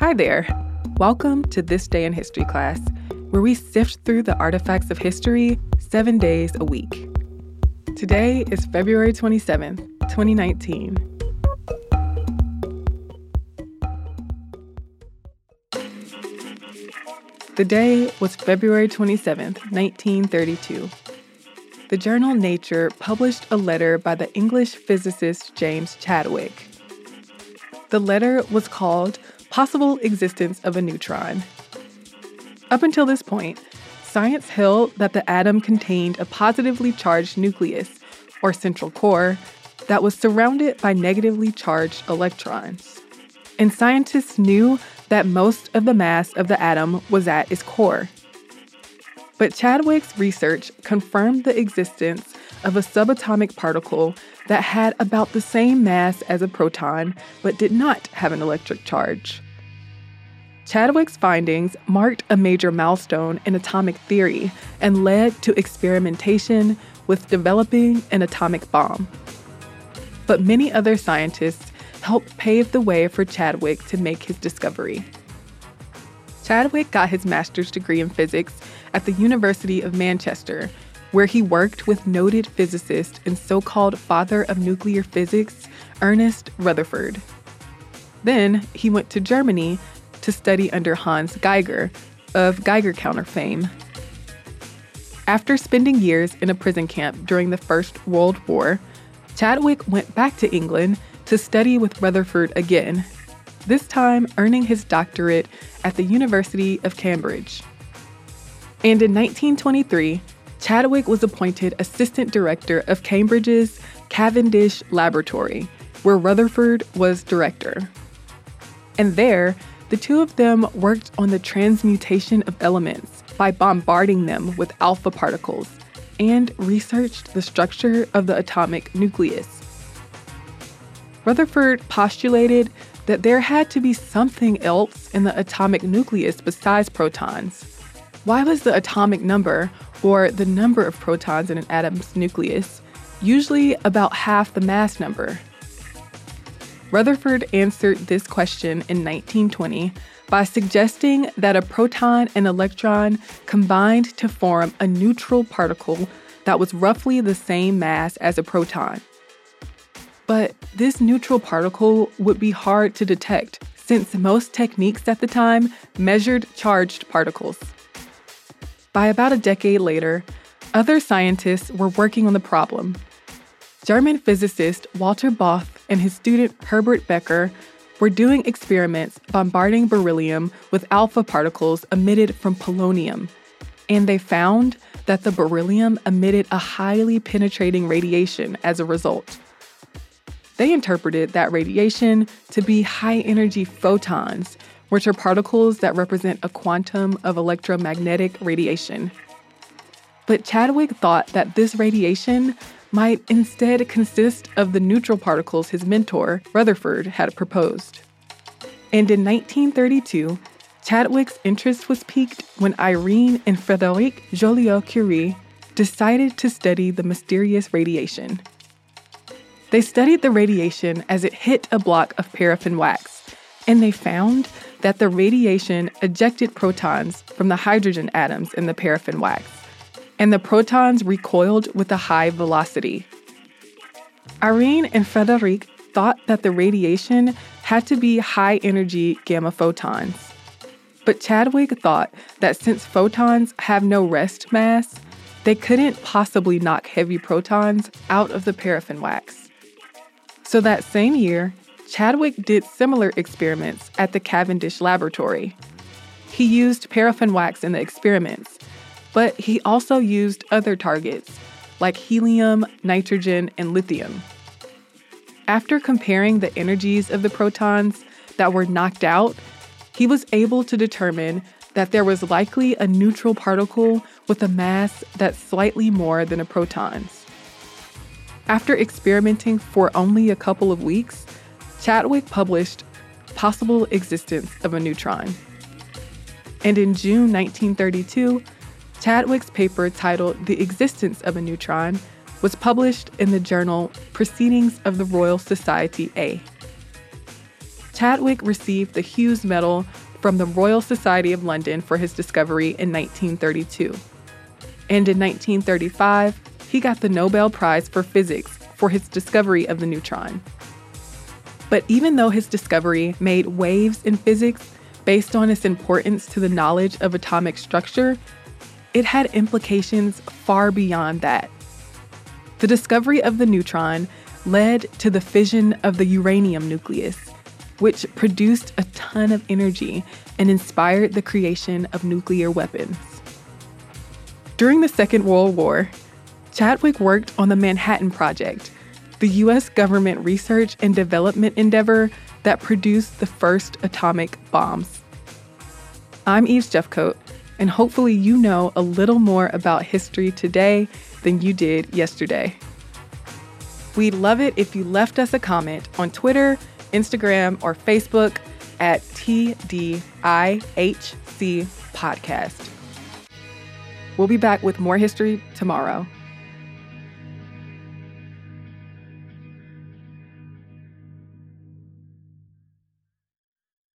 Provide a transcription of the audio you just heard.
Hi there. Welcome to This Day in History class, where we sift through the artifacts of history seven days a week. Today is February 27th, 2019. The day was February 27th, 1932. The journal Nature published a letter by the English physicist James Chadwick. The letter was called Possible Existence of a Neutron. Up until this point, science held that the atom contained a positively charged nucleus, or central core, that was surrounded by negatively charged electrons. And scientists knew that most of the mass of the atom was at its core. But Chadwick's research confirmed the existence of a subatomic particle that had about the same mass as a proton but did not have an electric charge. Chadwick's findings marked a major milestone in atomic theory and led to experimentation with developing an atomic bomb. But many other scientists helped pave the way for Chadwick to make his discovery. Chadwick got his master's degree in physics at the University of Manchester, where he worked with noted physicist and so called father of nuclear physics, Ernest Rutherford. Then he went to Germany to study under Hans Geiger of Geiger counter fame. After spending years in a prison camp during the First World War, Chadwick went back to England to study with Rutherford again, this time earning his doctorate at the University of Cambridge. And in 1923, Chadwick was appointed assistant director of Cambridge's Cavendish Laboratory, where Rutherford was director. And there, the two of them worked on the transmutation of elements by bombarding them with alpha particles and researched the structure of the atomic nucleus. Rutherford postulated that there had to be something else in the atomic nucleus besides protons. Why was the atomic number, or the number of protons in an atom's nucleus, usually about half the mass number? Rutherford answered this question in 1920 by suggesting that a proton and electron combined to form a neutral particle that was roughly the same mass as a proton. But this neutral particle would be hard to detect since most techniques at the time measured charged particles. By about a decade later, other scientists were working on the problem. German physicist Walter Bothe and his student Herbert Becker were doing experiments bombarding beryllium with alpha particles emitted from polonium, and they found that the beryllium emitted a highly penetrating radiation as a result. They interpreted that radiation to be high energy photons, which are particles that represent a quantum of electromagnetic radiation. But Chadwick thought that this radiation might instead consist of the neutral particles his mentor, Rutherford, had proposed. And in 1932, Chadwick's interest was piqued when Irene and Frederic Joliot Curie decided to study the mysterious radiation. They studied the radiation as it hit a block of paraffin wax, and they found that the radiation ejected protons from the hydrogen atoms in the paraffin wax, and the protons recoiled with a high velocity. Irene and Frederic thought that the radiation had to be high energy gamma photons. But Chadwick thought that since photons have no rest mass, they couldn't possibly knock heavy protons out of the paraffin wax. So that same year, Chadwick did similar experiments at the Cavendish Laboratory. He used paraffin wax in the experiments, but he also used other targets like helium, nitrogen, and lithium. After comparing the energies of the protons that were knocked out, he was able to determine that there was likely a neutral particle with a mass that's slightly more than a proton's. After experimenting for only a couple of weeks, Chadwick published Possible Existence of a Neutron. And in June 1932, Chadwick's paper titled The Existence of a Neutron was published in the journal Proceedings of the Royal Society A. Chadwick received the Hughes Medal from the Royal Society of London for his discovery in 1932. And in 1935, he got the Nobel Prize for Physics for his discovery of the neutron. But even though his discovery made waves in physics based on its importance to the knowledge of atomic structure, it had implications far beyond that. The discovery of the neutron led to the fission of the uranium nucleus, which produced a ton of energy and inspired the creation of nuclear weapons. During the Second World War, Chadwick worked on the Manhattan Project, the U.S. government research and development endeavor that produced the first atomic bombs. I'm Eve Jeffcoat, and hopefully, you know a little more about history today than you did yesterday. We'd love it if you left us a comment on Twitter, Instagram, or Facebook at TDIHC Podcast. We'll be back with more history tomorrow.